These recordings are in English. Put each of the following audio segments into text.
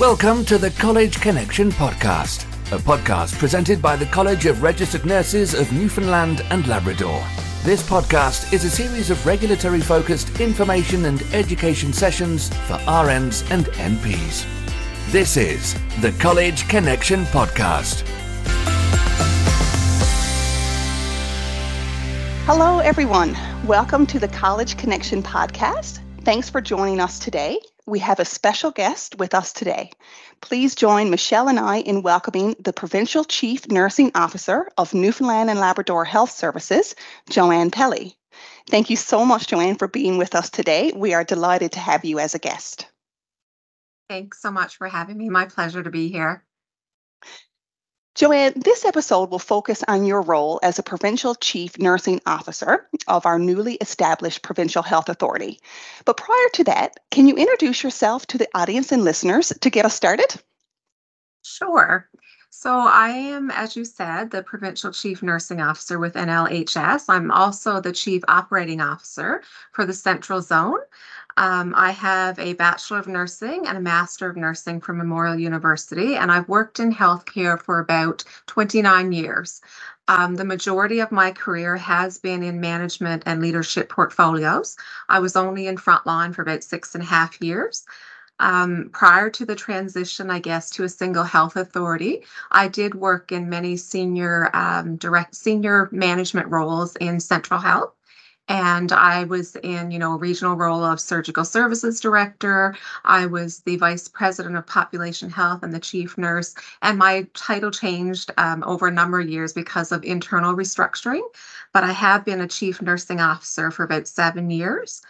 Welcome to the College Connection podcast, a podcast presented by the College of Registered Nurses of Newfoundland and Labrador. This podcast is a series of regulatory focused information and education sessions for RNs and NPs. This is the College Connection podcast. Hello, everyone. Welcome to the College Connection podcast. Thanks for joining us today we have a special guest with us today. Please join Michelle and I in welcoming the Provincial Chief Nursing Officer of Newfoundland and Labrador Health Services, Joanne Pelley. Thank you so much, Joanne, for being with us today. We are delighted to have you as a guest. Thanks so much for having me. My pleasure to be here. Joanne, this episode will focus on your role as a Provincial Chief Nursing Officer of our newly established Provincial Health Authority. But prior to that, can you introduce yourself to the audience and listeners to get us started? Sure. So, I am, as you said, the Provincial Chief Nursing Officer with NLHS. I'm also the Chief Operating Officer for the Central Zone. Um, I have a Bachelor of Nursing and a Master of Nursing from Memorial University, and I've worked in healthcare for about 29 years. Um, the majority of my career has been in management and leadership portfolios. I was only in frontline for about six and a half years. Um, prior to the transition, I guess, to a single health authority, I did work in many senior um, direct senior management roles in central health and I was in, you know, a regional role of surgical services director. I was the vice president of population health and the chief nurse, and my title changed um, over a number of years because of internal restructuring. But I have been a chief nursing officer for about seven years.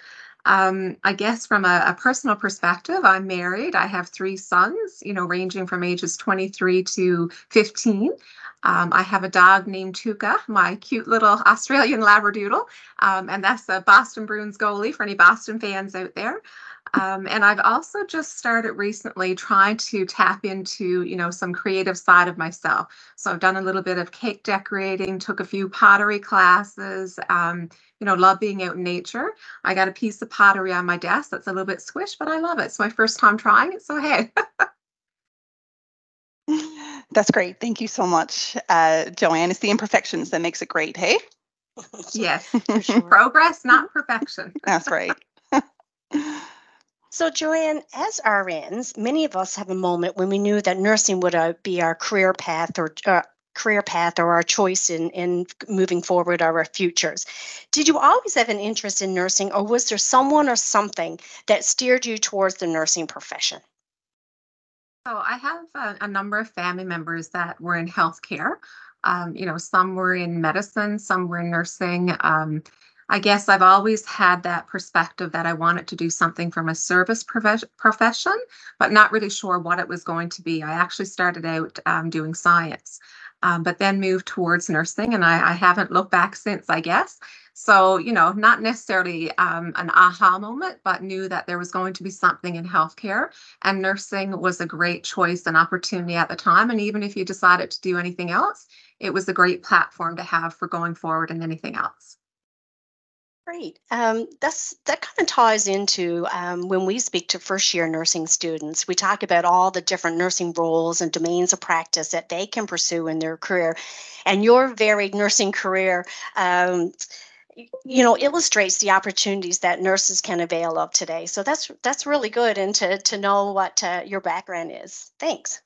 Um, I guess from a, a, personal perspective, I'm married. I have three sons, you know, ranging from ages 23 to 15. Um, I have a dog named Tuukka, my cute little Australian Labradoodle, um, and that's a Boston Bruins goalie for any Boston fans out there. Um, and I've also just started recently trying to tap into, you know, some creative side of myself. So I've done a little bit of cake decorating, took a few pottery classes. Um, you know, love being out in nature. I got a piece of pottery on my desk that's a little bit squish, but I love it. It's my first time trying it, so hey. That's great. Thank you so much, uh, Joanne. It's the imperfections that makes it great, hey? yes, sure. progress, not perfection. That's right. so, Joanne, as RNs, many of us have a moment when we knew that nursing would uh, be our career path or uh, career path or our choice in, in moving forward our futures. Did you always have an interest in nursing, or was there someone or something that steered you towards the nursing profession? So I have a, a number of family members that were in healthcare. Um, you know, some were in medicine, some were in nursing. Um, I guess I've always had that perspective that I wanted to do something from a service profession, but not really sure what it was going to be. I actually started out um, doing science, um, but then moved towards nursing, and I, I, haven't looked back since, I guess. So, you know, not necessarily um, an aha moment, but knew that there was going to be something in healthcare, and nursing was a great choice and opportunity at the time. And even if you decided to do anything else, it was a great platform to have for going forward and anything else. Great. Um, that's that kind of ties into um, when we speak to first year nursing students. We talk about all the different nursing roles and domains of practice that they can pursue in their career, and your varied nursing career. Um, you know illustrates the opportunities that nurses can avail of today so that's that's really good and to to know what uh, your background is thanks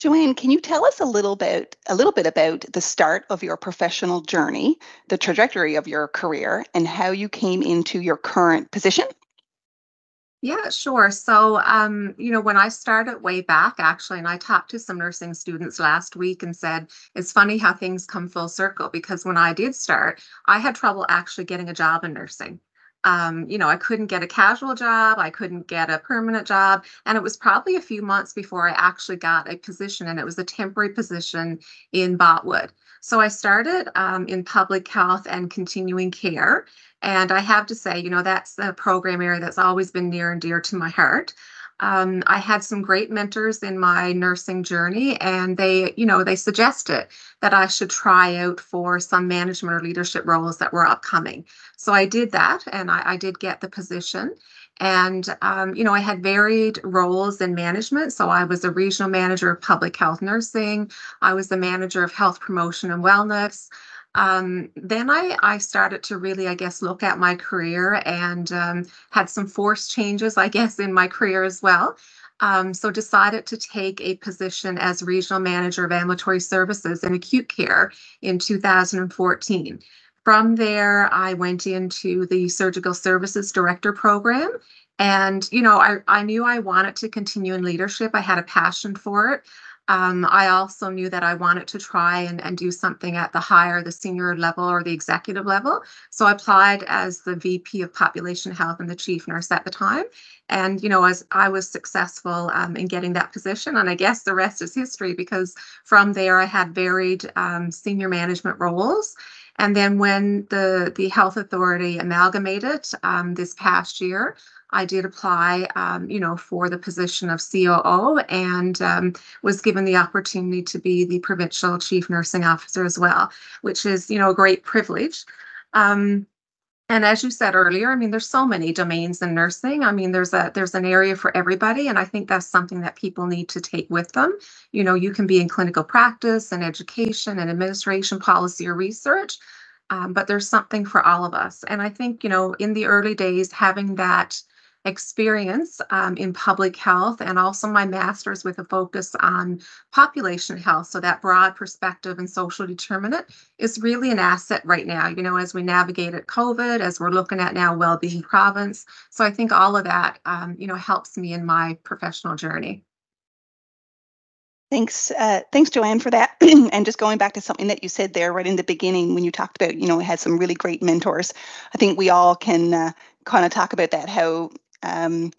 Joanne, can you tell us a little bit a little bit about the start of your professional journey, the trajectory of your career, and how you came into your current position? Yeah, sure. So, um, you know, when I started way back, actually, and I talked to some nursing students last week and said, it's funny how things come full circle because when I did start, I had trouble actually getting a job in nursing um, you know, I couldn't get a casual job, I couldn't get a permanent job. And it was probably a few months before I actually got a position, and it was a temporary position in Botwood. So I started um, in public health and continuing care. And I have to say, you know, that's a program area that's always been near and dear to my heart um, I had some great mentors in my nursing journey, and they, you know, they suggested that I should try out for some management or leadership roles that were upcoming. So I did that, and I, I did get the position. And, um, you know, I had varied roles in management. So I was a regional manager of public health nursing, I was the manager of health promotion and wellness. Um, then I, I started to really, I guess, look at my career and um, had some forced changes, I guess, in my career as well. Um, so decided to take a position as regional manager of ambulatory services in acute care in 2014. From there, I went into the surgical services director program. And, you know, I, I knew I wanted to continue in leadership. I had a passion for it. Um, I also knew that I wanted to try and, and do something at the higher, the senior level or the executive level. So I applied as the VP of Population Health and the chief nurse at the time. And, you know, as I was successful um, in getting that position, and I guess the rest is history because from there I had varied um, senior management roles. And then when the, the health authority amalgamated um, this past year, I did apply, um, you know, for the position of COO and um, was given the opportunity to be the provincial chief nursing officer as well, which is, you know, a great privilege. Um, and as you said earlier, I mean, there's so many domains in nursing. I mean, there's a there's an area for everybody, and I think that's something that people need to take with them. You know, you can be in clinical practice and education and administration, policy or research, um, but there's something for all of us. And I think, you know, in the early days, having that experience um, in public health and also my master's with a focus on population health. So that broad perspective and social determinant is really an asset right now, you know, as we navigate at COVID, as we're looking at now well-being province. So I think all of that, um, you know, helps me in my professional journey. Thanks, uh, thanks, Joanne, for that. and just going back to something that you said there right in the beginning when you talked about, you know, had some really great mentors. I think we all can uh, kind of talk about that. How um,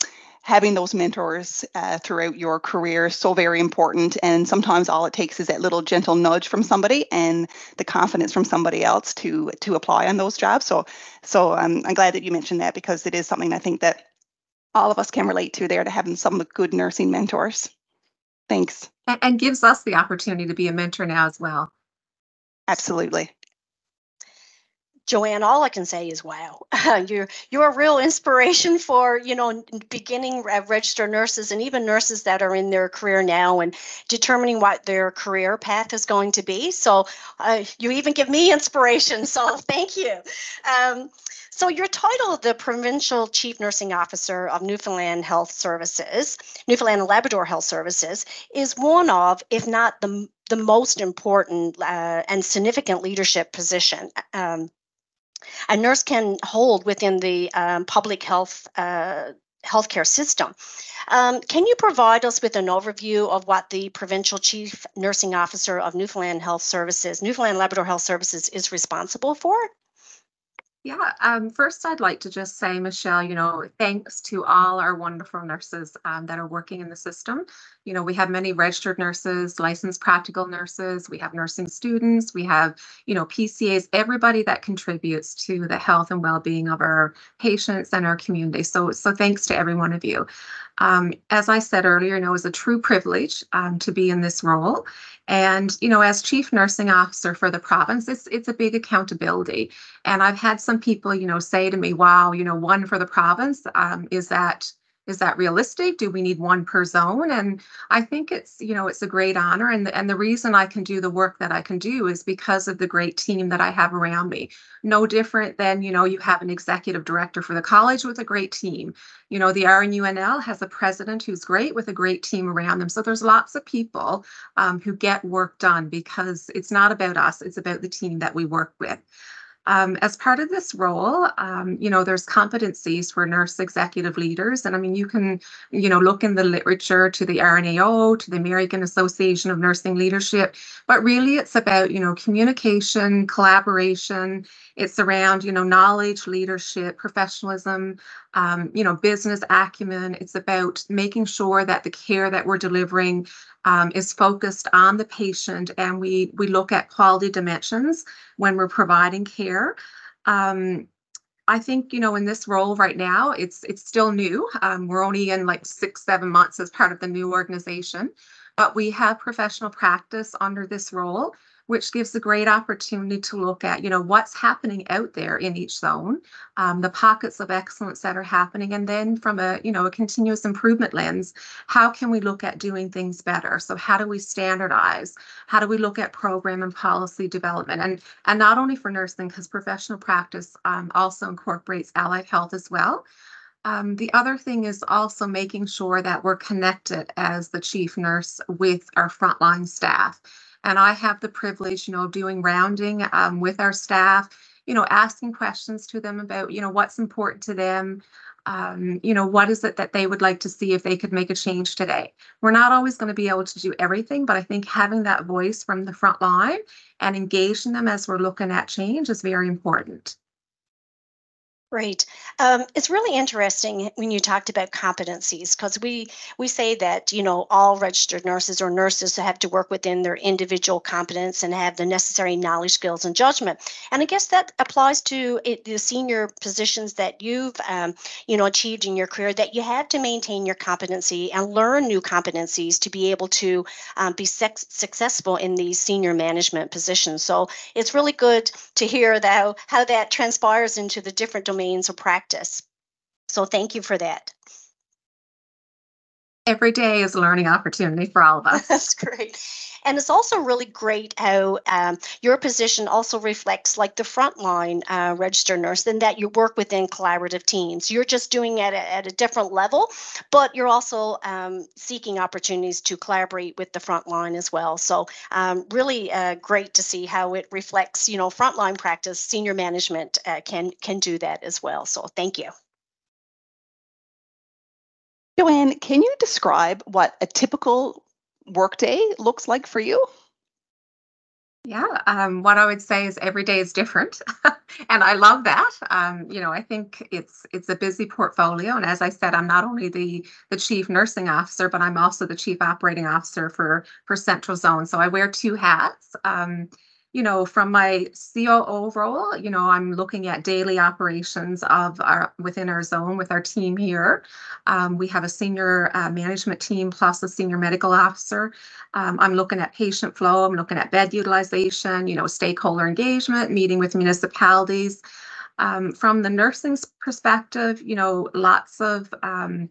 having those mentors uh, throughout your career is so very important. And sometimes all it takes is that little gentle nudge from somebody and the confidence from somebody else to to apply on those jobs. So so um, I'm glad that you mentioned that because it is something I think that all of us can relate to there to having some good nursing mentors. Thanks. And, and gives us the opportunity to be a mentor now as well. Absolutely. Joanne, all I can say is wow. you're you're a real inspiration for you know beginning registered nurses and even nurses that are in their career now and determining what their career path is going to be. So uh, you even give me inspiration. So thank you. Um, so your title, the Provincial Chief Nursing Officer of Newfoundland Health Services, Newfoundland and Labrador Health Services, is one of, if not the the most important uh, and significant leadership position um, a nurse can hold within the um, public health uh, healthcare system. Um, can you provide us with an overview of what the Provincial Chief Nursing Officer of Newfoundland Health Services, Newfoundland Labrador Health Services, is responsible for? Yeah, um, first I'd like to just say, Michelle, you know, thanks to all our wonderful nurses um, that are working in the system. You know, we have many registered nurses, licensed practical nurses, we have nursing students, we have, you know, PCAs, everybody that contributes to the health and well-being of our patients and our community. So, so thanks to every one of you. Um, as I said earlier, you know, it's a true privilege um, to be in this role. And, you know, as chief nursing officer for the province, it's it's a big accountability. And I've had some people, you know, say to me, wow, you know, one for the province, um, is that is that realistic? Do we need one per zone? And i think it's you know it's a great honor. And the, and the reason i can do the work that i can do is because of the great team that i have around me. No different than you know you have an executive director for the college with a great team. You know the rnunl has a president who's great with a great team around them. So there's lots of people um, who get work done because it's not about us. It's about the team that we work with um, as part of this role, um, you know, there's competencies for nurse executive leaders. And I mean, you can, you know, look in the literature to the RNAO, to the American Association of Nursing Leadership, but really it's about, you know, communication, collaboration. It's around, you know, knowledge, leadership, professionalism, um, you know, business acumen. It's about making sure that the care that we're delivering um, is focused on the patient and we we look at quality dimensions when we're providing care. Um, I think you know in this role right now it's it's still new. Um, we're only in like six seven months as part of the new organization, but we have professional practice under this role. Which gives a great opportunity to look at, you know, what's happening out there in each zone, um, the pockets of excellence that are happening, and then from a, you know, a continuous improvement lens, how can we look at doing things better? So how do we standardize? How do we look at program and policy development? And and not only for nursing, because professional practice um, also incorporates allied health as well. Um, the other thing is also making sure that we're connected as the chief nurse with our frontline staff. And I have the privilege, you know, of doing rounding um, with our staff, you know, asking questions to them about, you know, what's important to them. Um, you know, what is it that they would like to see if they could make a change today? We're not always going to be able to do everything, but I think having that voice from the front line and engaging them as we're looking at change is very important. Great. Um, it's really interesting when you talked about competencies because we we say that you know all registered nurses or nurses have to work within their individual competence and have the necessary knowledge, skills, and judgment. And I guess that applies to it, the senior positions that you've um, you know achieved in your career. That you have to maintain your competency and learn new competencies to be able to um, be sex- successful in these senior management positions. So it's really good to hear that how that transpires into the different domains domains of practice. So thank you for that. Every day is a learning opportunity for all of us. That's great. And it's also really great how um, your position also reflects like the frontline uh, registered nurse and that you work within collaborative teams. You're just doing it at, at a different level, but you're also um, seeking opportunities to collaborate with the frontline as well. So um, really uh, great to see how it reflects, you know, frontline practice, senior management uh, can can do that as well. So thank you. Joanne, can you describe what a typical workday looks like for you? Yeah, um, what I would say is every day is different, and I love that. Um, you know, I think it's it's a busy portfolio, and as I said, I'm not only the the chief nursing officer, but I'm also the chief operating officer for for Central Zone. So I wear two hats. Um, you know, from my COO role, you know, I'm looking at daily operations of our within our zone with our team here. Um, we have a senior uh, management team plus a senior medical officer. Um, I'm looking at patient flow. I'm looking at bed utilization. You know, stakeholder engagement, meeting with municipalities. Um, from the nursing perspective, you know, lots of um,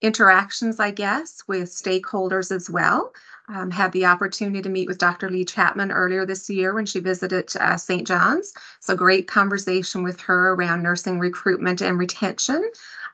interactions, I guess, with stakeholders as well um, had the opportunity to meet with Dr. Leigh Chapman earlier this year when she visited uh, St. John's. So great conversation with her around nursing recruitment and retention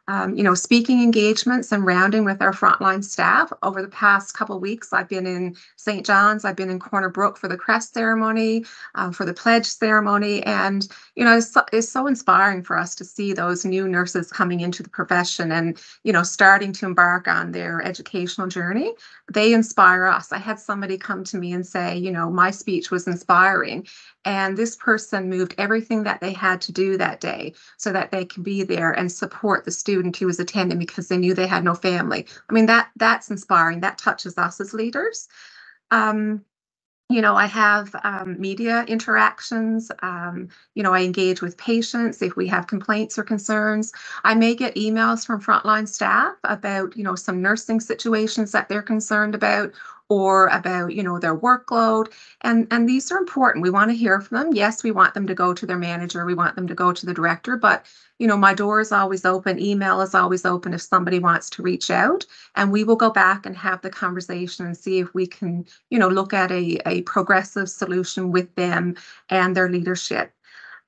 um, you know, speaking engagements and rounding with our frontline staff. Over the past couple weeks, I've been in St. John's, I've been in Corner Brook for the crest ceremony, um, for the pledge ceremony, and you know, it's so, it's so inspiring for us to see those new nurses coming into the profession and you know, starting to embark on their educational journey. They inspire us. I had somebody come to me and say, you know, my speech was inspiring, and this person moved everything that they had to do that day so that they can be there and support the student who was attending because they knew they had no family. I mean, that that's inspiring. That touches us as leaders. Um, you know, I have um, media interactions. Um, you know, I engage with patients if we have complaints or concerns. I may get emails from frontline staff about, you know, some nursing situations that they're concerned about or about you know their workload and and these are important. We want to hear from them. Yes we want them to go to their manager we want them to go to the director but you know my door is always open email is always open if somebody wants to reach out and we will go back and have the conversation and see if we can you know look at a, a progressive solution with them and their leadership.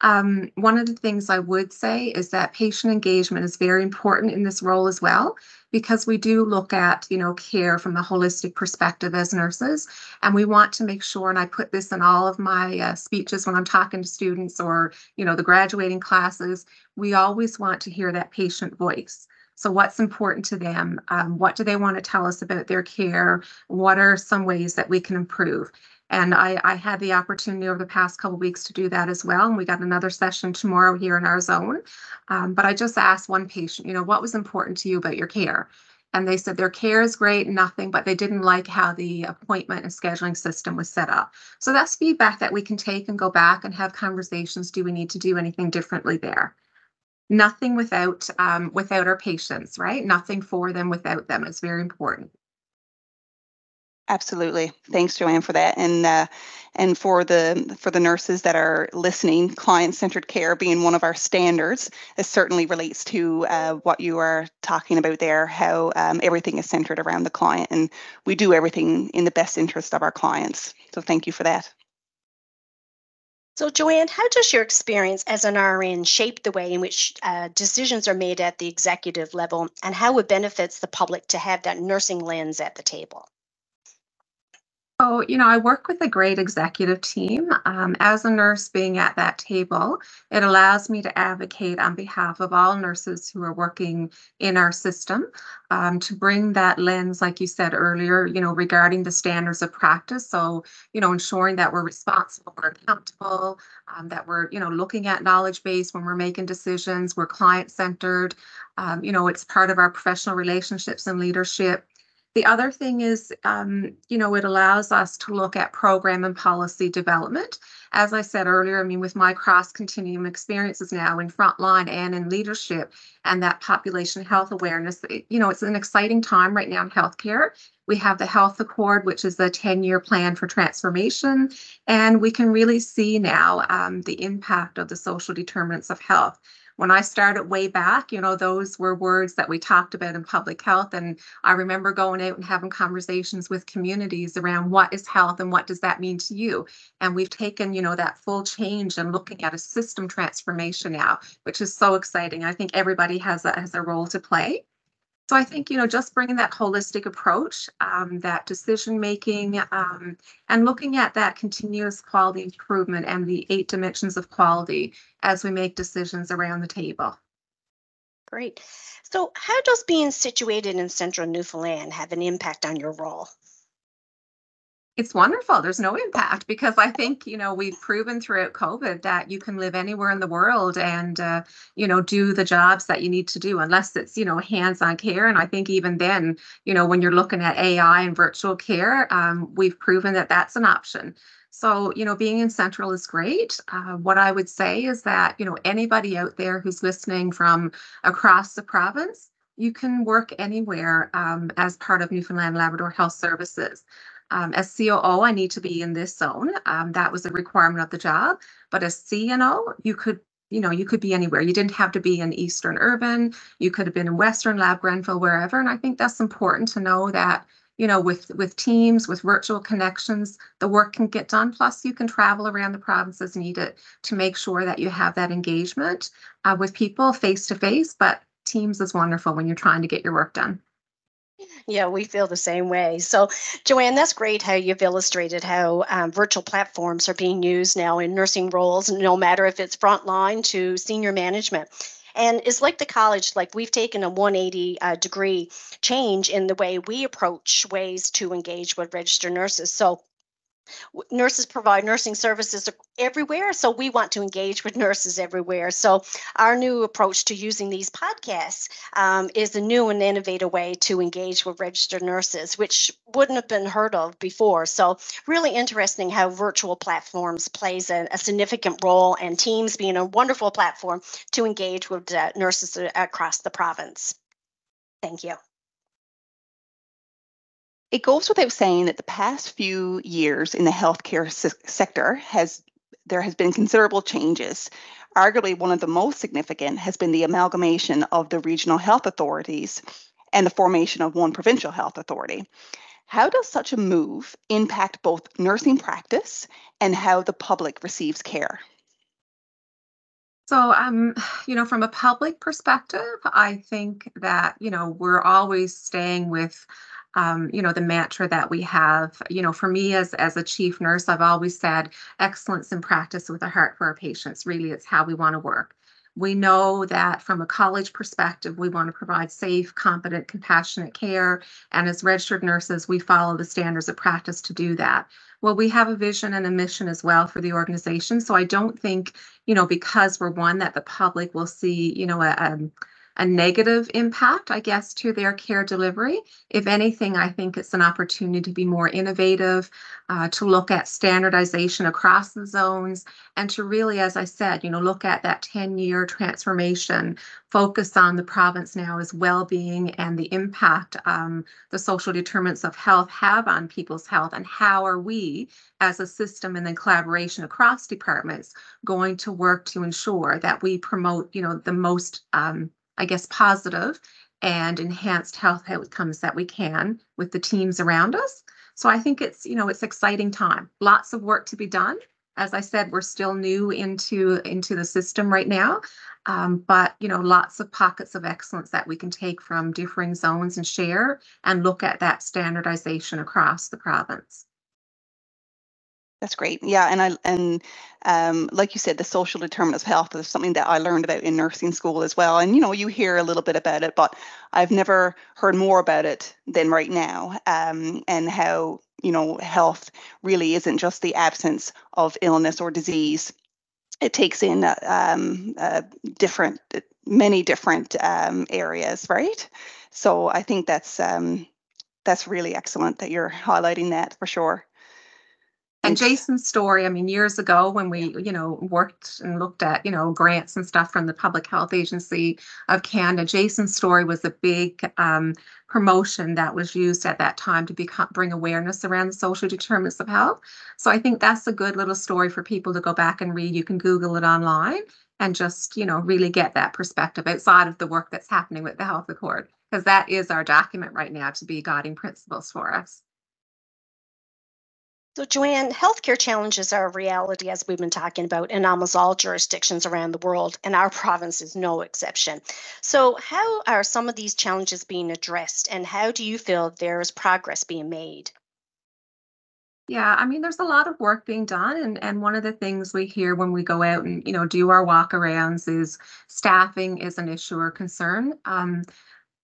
Um, one of the things I would say is that patient engagement is very important in this role as well because we do look at you know care from a holistic perspective as nurses. And we want to make sure and i put this in all of my uh, speeches when i'm talking to students or you know the graduating classes we always want to hear that patient voice. So what's important to them? Um, what do they want to tell us about their care? What are some ways that we can improve and I, I had the opportunity over the past couple weeks to do that as well. And we got another session tomorrow here in our zone. Um, but I just asked one patient, you know, what was important to you about your care? And they said their care is great, nothing, but they didn't like how the appointment and scheduling system was set up. So that's feedback that we can take and go back and have conversations. Do we need to do anything differently there? Nothing without um, without our patients, right? Nothing for them without them. It's very important. Absolutely. Thanks, Joanne, for that. And uh, and for the for the nurses that are listening, client-centered care being one of our standards, it certainly relates to uh, what you are talking about there. How um, everything is centered around the client, and we do everything in the best interest of our clients. So thank you for that. So, Joanne, how does your experience as an RN shape the way in which uh, decisions are made at the executive level, and how it benefits the public to have that nursing lens at the table? Oh, you know, I work with a great executive team. Um, as a nurse being at that table, it allows me to advocate on behalf of all nurses who are working in our system um, to bring that lens, like you said earlier, you know, regarding the standards of practice. So, you know, ensuring that we're responsible, we're accountable, um, that we're, you know, looking at knowledge base when we're making decisions, we're client centered. Um, you know, it's part of our professional relationships and leadership. The other thing is, um, you know, it allows us to look at program and policy development. As I said earlier, I mean, with my cross continuum experiences now in frontline and in leadership and that population health awareness, you know, it's an exciting time right now in healthcare. We have the Health Accord, which is the 10 year plan for transformation. And we can really see now um, the impact of the social determinants of health when I started way back, you know, those were words that we talked about in public health. And I remember going out and having conversations with communities around what is health and what does that mean to you. And we've taken, you know, that full change and looking at a system transformation now, which is so exciting. I think everybody has a, has a role to play. So I think, you know, just bringing that holistic approach, um, that decision making, um, and looking at that continuous quality improvement and the eight dimensions of quality as we make decisions around the table. Great. So, how does being situated in central Newfoundland have an impact on your role? It's wonderful. There's no impact because I think you know we've proven throughout COVID that you can live anywhere in the world and uh, you know do the jobs that you need to do, unless it's you know hands-on care. And I think even then, you know, when you're looking at AI and virtual care, um, we've proven that that's an option. So you know, being in Central is great. Uh, what I would say is that you know anybody out there who's listening from across the province, you can work anywhere um, as part of Newfoundland Labrador Health Services. Um, as COO, I need to be in this zone. Um, that was a requirement of the job. But as CNO, you could, you know, you could be anywhere. You didn't have to be in Eastern Urban. You could have been in Western Lab, Grenfell, wherever. And I think that's important to know that, you know, with with teams, with virtual connections, the work can get done. Plus, you can travel around the province as needed to make sure that you have that engagement uh, with people face to face. But Teams is wonderful when you're trying to get your work done. Yeah, we feel the same way. So, Joanne, that's great how you've illustrated how um, virtual platforms are being used now in nursing roles, no matter if it's frontline to senior management. And it's like the college, like we've taken a 180 uh, degree change in the way we approach ways to engage with registered nurses. So, nurses provide nursing services everywhere so we want to engage with nurses everywhere. So our new approach to using these podcasts um, is a new and innovative way to engage with registered nurses which wouldn't have been heard of before. So really interesting how virtual platforms plays a, a significant role and teams being a wonderful platform to engage with uh, nurses across the province. Thank you it goes without saying that the past few years in the healthcare se- sector has there has been considerable changes. Arguably, one of the most significant has been the amalgamation of the regional health authorities and the formation of one provincial health authority. How does such a move impact both nursing practice and how the public receives care? So, um, you know, from a public perspective, I think that, you know, we're always staying with um, you know the mantra that we have you know for me as as a chief nurse i've always said excellence in practice with a heart for our patients really it's how we want to work we know that from a college perspective, we want to provide safe, competent, compassionate care. And as registered nurses, we follow the standards of practice to do that. Well, we have a vision and a mission as well for the organization. So I don't think, you know, because we're one that the public will see, you know, a, a a negative impact, I guess, to their care delivery. If anything, I think it's an opportunity to be more innovative, uh, to look at standardization across the zones, and to really, as I said, you know, look at that 10-year transformation, focus on the province now as well-being and the impact um, the social determinants of health have on people's health, and how are we, as a system and then collaboration across departments, going to work to ensure that we promote, you know, the most, um, I guess, positive and enhanced health outcomes that we can with the teams around us. So I think it's, you know, it's exciting time. Lots of work to be done. As I said, we're still new into into the system right now, um, but you know, lots of pockets of excellence that we can take from differing zones and share and look at that standardization across the province. That's great. Yeah, and I and um, like you said, the social determinants of health is something that I learned about in nursing school as well. And you know, you hear a little bit about it, but I've never heard more about it than right now. Um, and how you know health really isn't just the absence of illness or disease. It takes in uh, um, uh, different, many different um, areas, right? So I think that's um, that's really excellent that you're highlighting that for sure. And Jason's story, I mean, years ago when we, you know, worked and looked at, you know, grants and stuff from the Public Health Agency of Canada, Jason's story was a big um, promotion that was used at that time to become, bring awareness around the social determinants of health. So I think that's a good little story for people to go back and read. You can Google it online and just, you know, really get that perspective outside of the work that's happening with the Health Accord, because that is our document right now to be guiding principles for us. So, Joanne, healthcare challenges are a reality, as we've been talking about, in almost all jurisdictions around the world, and our province is no exception. So, how are some of these challenges being addressed, and how do you feel there's progress being made? Yeah, I mean, there's a lot of work being done, and and one of the things we hear when we go out and you know do our walkarounds is staffing is an issue or concern. Um,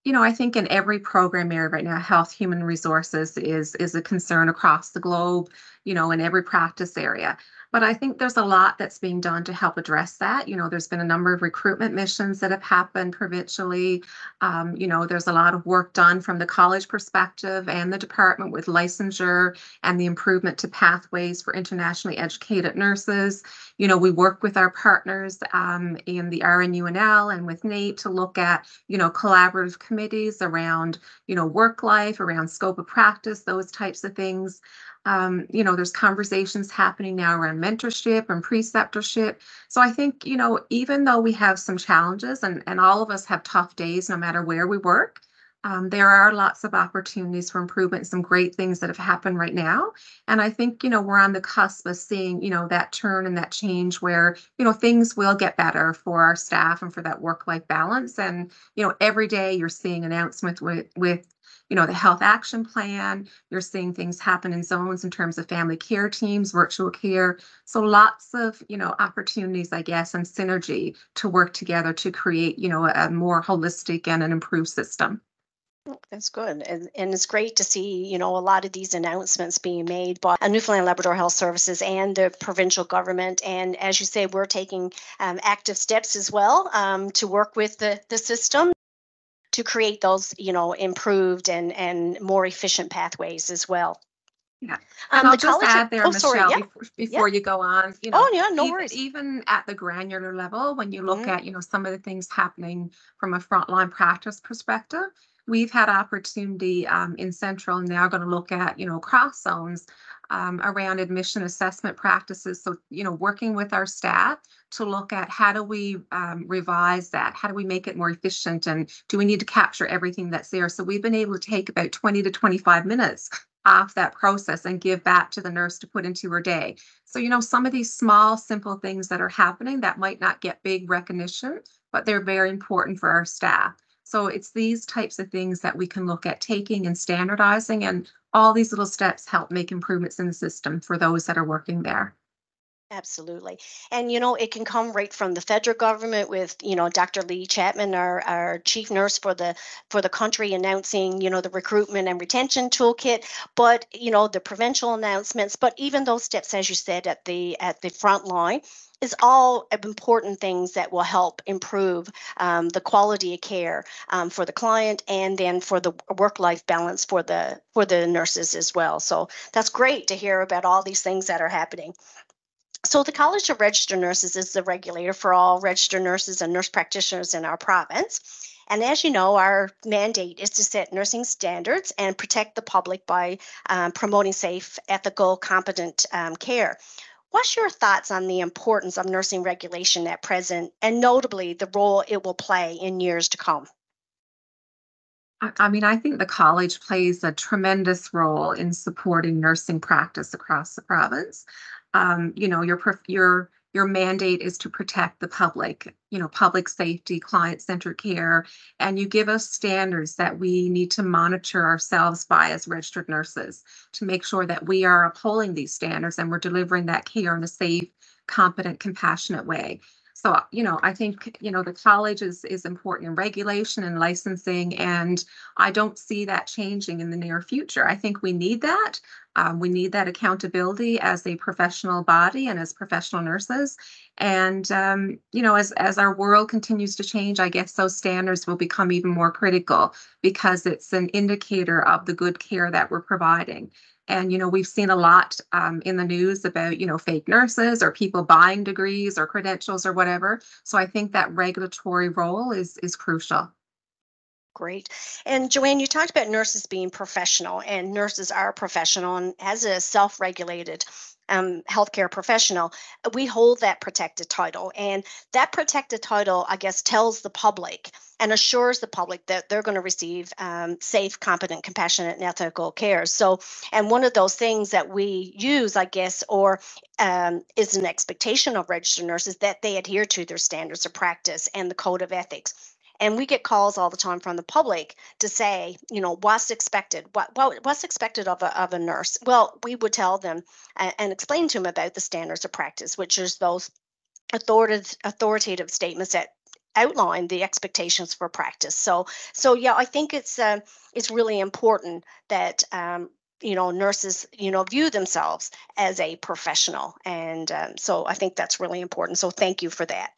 you know, I think in every program area right now, health, human resources is is a concern across the globe, you know, in every practice area. But I think there's a lot that's being done to help address that. You know, there's been a number of recruitment missions that have happened provincially. Um, you know, there's a lot of work done from the college perspective and the department with licensure and the improvement to pathways for internationally educated nurses. You know, we work with our partners um, in the RNUNL and with NAPE to look at, you know, collaborative committees around, you know, work life, around scope of practice, those types of things. Um, you know, there's conversations happening now around mentorship and preceptorship. So I think, you know, even though we have some challenges and, and all of us have tough days no matter where we work, um, there are lots of opportunities for improvement, some great things that have happened right now. And I think, you know, we're on the cusp of seeing, you know, that turn and that change where, you know, things will get better for our staff and for that work-life balance. And, you know, every day you're seeing announcements with, with you know, the health action plan. You're seeing things happen in zones in terms of family care teams, virtual care. So lots of, you know, opportunities, I guess, and synergy to work together to create, you know, a more holistic and an improved system. That's good. And, and it's great to see, you know, a lot of these announcements being made by Newfoundland Labrador Health Services and the provincial government. And as you say, we're taking um, active steps as well um, to work with the, the system to create those, you know, improved and and more efficient pathways as well. Yeah. Um, and I'll just add there, oh, Michelle, sorry, yeah. before, before yeah. you go on, you know, oh, yeah, no even, worries. even at the granular level, when you look mm-hmm. at, you know, some of the things happening from a frontline practice perspective, we've had opportunity um, in Central and going to look at, you know, cross zones um, around admission assessment practices. So, you know, working with our staff to look at how do we um, revise that? How do we make it more efficient? And do we need to capture everything that's there? So we've been able to take about 20 to 25 minutes off that process and give back to the nurse to put into her day. So, you know, some of these small, simple things that are happening that might not get big recognition, but they're very important for our staff. So it's these types of things that we can look at taking and standardizing, and all these little steps help make improvements in the system for those that are working there. Absolutely. And you know, it can come right from the federal government with, you know, Dr. Leigh Chapman, our, our chief nurse for the for the country announcing, you know, the recruitment and retention toolkit, but you know, the provincial announcements, but even those steps, as you said, at the at the front line is all important things that will help improve um, the quality of care um, for the client and then for the work-life balance for the for the nurses as well. So that's great to hear about all these things that are happening. So the College of Registered Nurses is the regulator for all registered nurses and nurse practitioners in our province. And as you know, our mandate is to set nursing standards and protect the public by um, promoting safe, ethical, competent um, care. What's your thoughts on the importance of nursing regulation at present, and notably the role it will play in years to come? I mean, I think the college plays a tremendous role in supporting nursing practice across the province. Um, you know, your your your mandate is to protect the public, you know, public safety, client-centered care, and you give us standards that we need to monitor ourselves by as registered nurses to make sure that we are upholding these standards and we're delivering that care in a safe, competent, compassionate way. So, you know, I think, you know, the college is is important in regulation and licensing, and I don't see that changing in the near future. I think we need that. Um, we need that accountability as a professional body and as professional nurses. And um, you know, as as our world continues to change, I guess those standards will become even more critical because it's an indicator of the good care that we're providing. And you know, we've seen a lot um, in the news about you know fake nurses or people buying degrees or credentials or whatever. So I think that regulatory role is is crucial. Great. And Joanne, you talked about nurses being professional, and nurses are professional. And as a self regulated um, healthcare professional, we hold that protected title. And that protected title, I guess, tells the public and assures the public that they're going to receive um, safe, competent, compassionate, and ethical care. So, and one of those things that we use, I guess, or um, is an expectation of registered nurses that they adhere to their standards of practice and the code of ethics and we get calls all the time from the public to say you know what's expected? What, what what's expected of a, of a nurse? Well we would tell them and, and explain to them about the standards of practice which is those authoritative authoritative statements that outline the expectations for practice. So so yeah i think it's uh, it's really important that um, you know nurses you know view themselves as a professional. And um, so i think that's really important. So thank you for that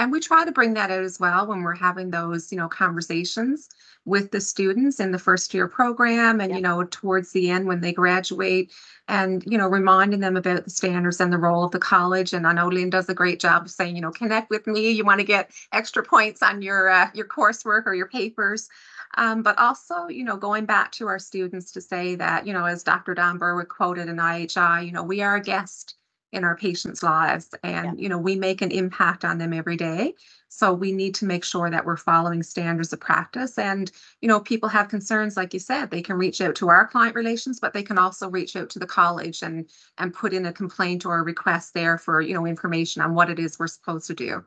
and we try to bring that out as well when we're having those you know conversations with the students in the first year program and yep. you know towards the end when they graduate and you know reminding them about the standards and the role of the college. And i know lynn does a great job of saying you know connect with me. You want to get extra points on your uh, your coursework or your papers. Um, but also you know going back to our students to say that you know as dr don berwick quoted in ihi you know we are a guest in our patients' lives and yeah. you know we make an impact on them every day so we need to make sure that we're following standards of practice and you know people have concerns like you said they can reach out to our client relations but they can also reach out to the college and and put in a complaint or a request there for you know information on what it is we're supposed to do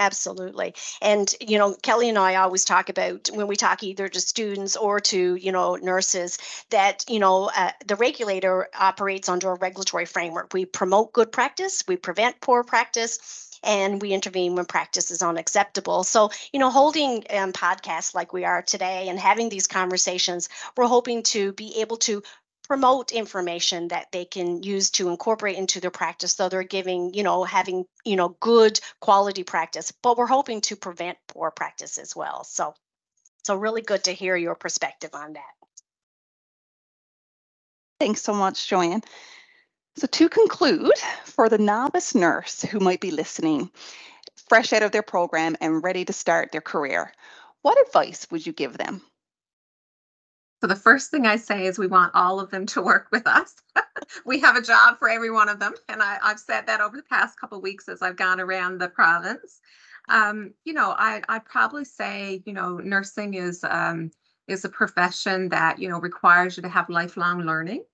Absolutely. And, you know, Kelly and I always talk about when we talk either to students or to, you know, nurses that, you know, uh, the regulator operates under a regulatory framework. We promote good practice, we prevent poor practice. And we intervene when practice is unacceptable. So, you know, holding um, podcasts like we are today and having these conversations, we're hoping to be able to promote information that they can use to incorporate into their practice so they're giving you know having you know good quality practice but we're hoping to prevent poor practice as well. So so really good to hear your perspective on that. Thanks so much joanne. So to conclude for the novice nurse who might be listening fresh out of their program and ready to start their career what advice would you give them so the first thing I say is we want all of them to work with us. we have a job for every one of them, and I, have said that over the past couple weeks as I've gone around the province. Um, you know, I I probably say you know nursing is um, is a profession that you know requires you to have lifelong learning.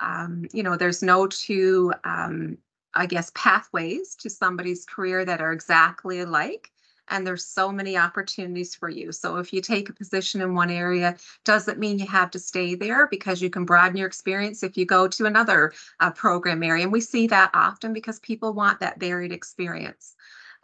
Um, you know, there's no two um, I guess pathways to somebody's career that are exactly alike and there's so many opportunities for you. So if you take a position in one area, doesn't mean you have to stay there because you can broaden your experience if you go to another uh, program area. And we see that often because people want that varied experience.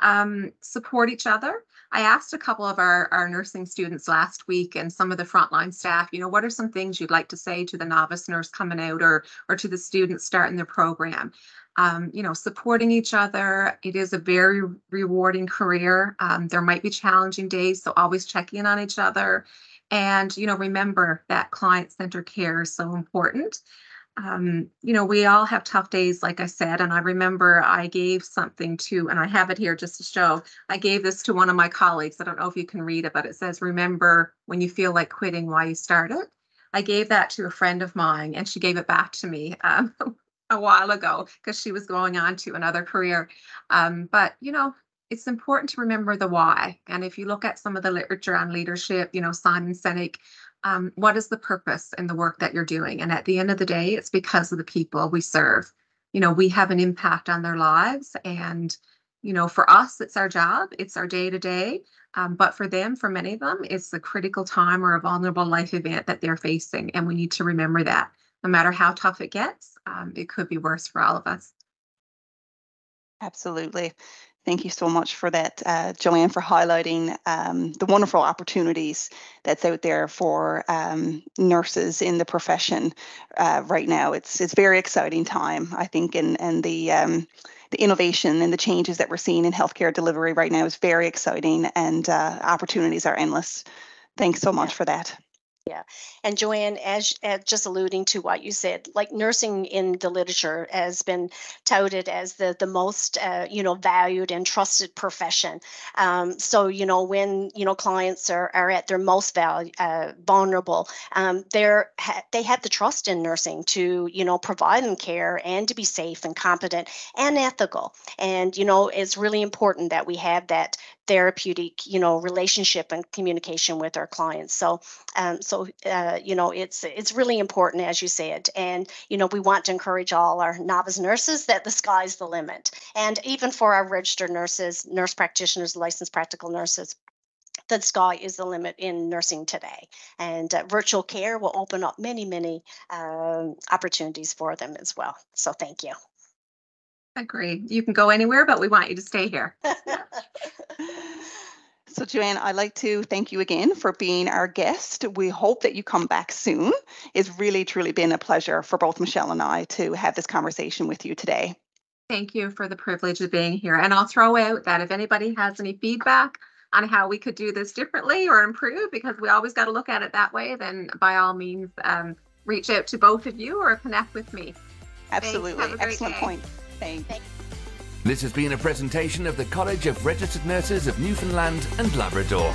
Um, support each other. I asked a couple of our, our nursing students last week and some of the frontline staff, you know, what are some things you'd like to say to the novice nurse coming out or or to the students starting their program? um, you know, supporting each other. It is a very rewarding career. Um, there might be challenging days, so always check in on each other. And, you know, remember that client centered care is so important. Um, you know, we all have tough days, like I said. And I remember I gave something to, and I have it here just to show, I gave this to one of my colleagues. I don't know if you can read it, but it says, Remember when you feel like quitting, why you started. I gave that to a friend of mine, and she gave it back to me um, a while ago because she was going on to another career. Um, but you know, it's important to remember the why. And if you look at some of the literature on leadership, you know, Simon Sinek, um, what is the purpose in the work that you're doing? And at the end of the day, it's because of the people we serve. You know, we have an impact on their lives. And, you know, for us, it's our job, it's our day to day. But for them, for many of them, it's a critical time or a vulnerable life event that they're facing. And we need to remember that no matter how tough it gets, um, it could be worse for all of us. Absolutely. Thank you so much for that, uh, Joanne, for highlighting um, the wonderful opportunities that's out there for um, nurses in the profession uh, right now. It's it's very exciting time, I think, and and the um, the innovation and the changes that we're seeing in healthcare delivery right now is very exciting, and uh, opportunities are endless. Thanks so much yeah. for that. Yeah. And Joanne, as, as, just alluding to what you said, like nursing in the literature has been touted as the, the most, uh, you know, valued and trusted profession. Um, so, you know, when, you know, clients are, are at their most value, uh, vulnerable, um, they're, ha- they have the trust in nursing to, you know, provide them care and to be safe and competent and ethical. And, you know, it's really important that we have that therapeutic you know relationship and communication with our clients so um, so uh, you know it's it's really important as you said and you know we want to encourage all our novice nurses that the sky's the limit and even for our registered nurses nurse practitioners licensed practical nurses the sky is the limit in nursing today. And uh, virtual care will open up many, many um, opportunities for them as well. So thank you. Agree. You can go anywhere, but we want you to stay here. So, Joanne, I'd like to thank you again for being our guest. We hope that you come back soon. It's really, truly been a pleasure for both Michelle and I to have this conversation with you today. Thank you for the privilege of being here. And I'll throw out that if anybody has any feedback on how we could do this differently or improve, because we always got to look at it that way, then by all means, um, reach out to both of you or connect with me. Absolutely. Excellent day. point. This has been a presentation of the College of Registered Nurses of Newfoundland and Labrador.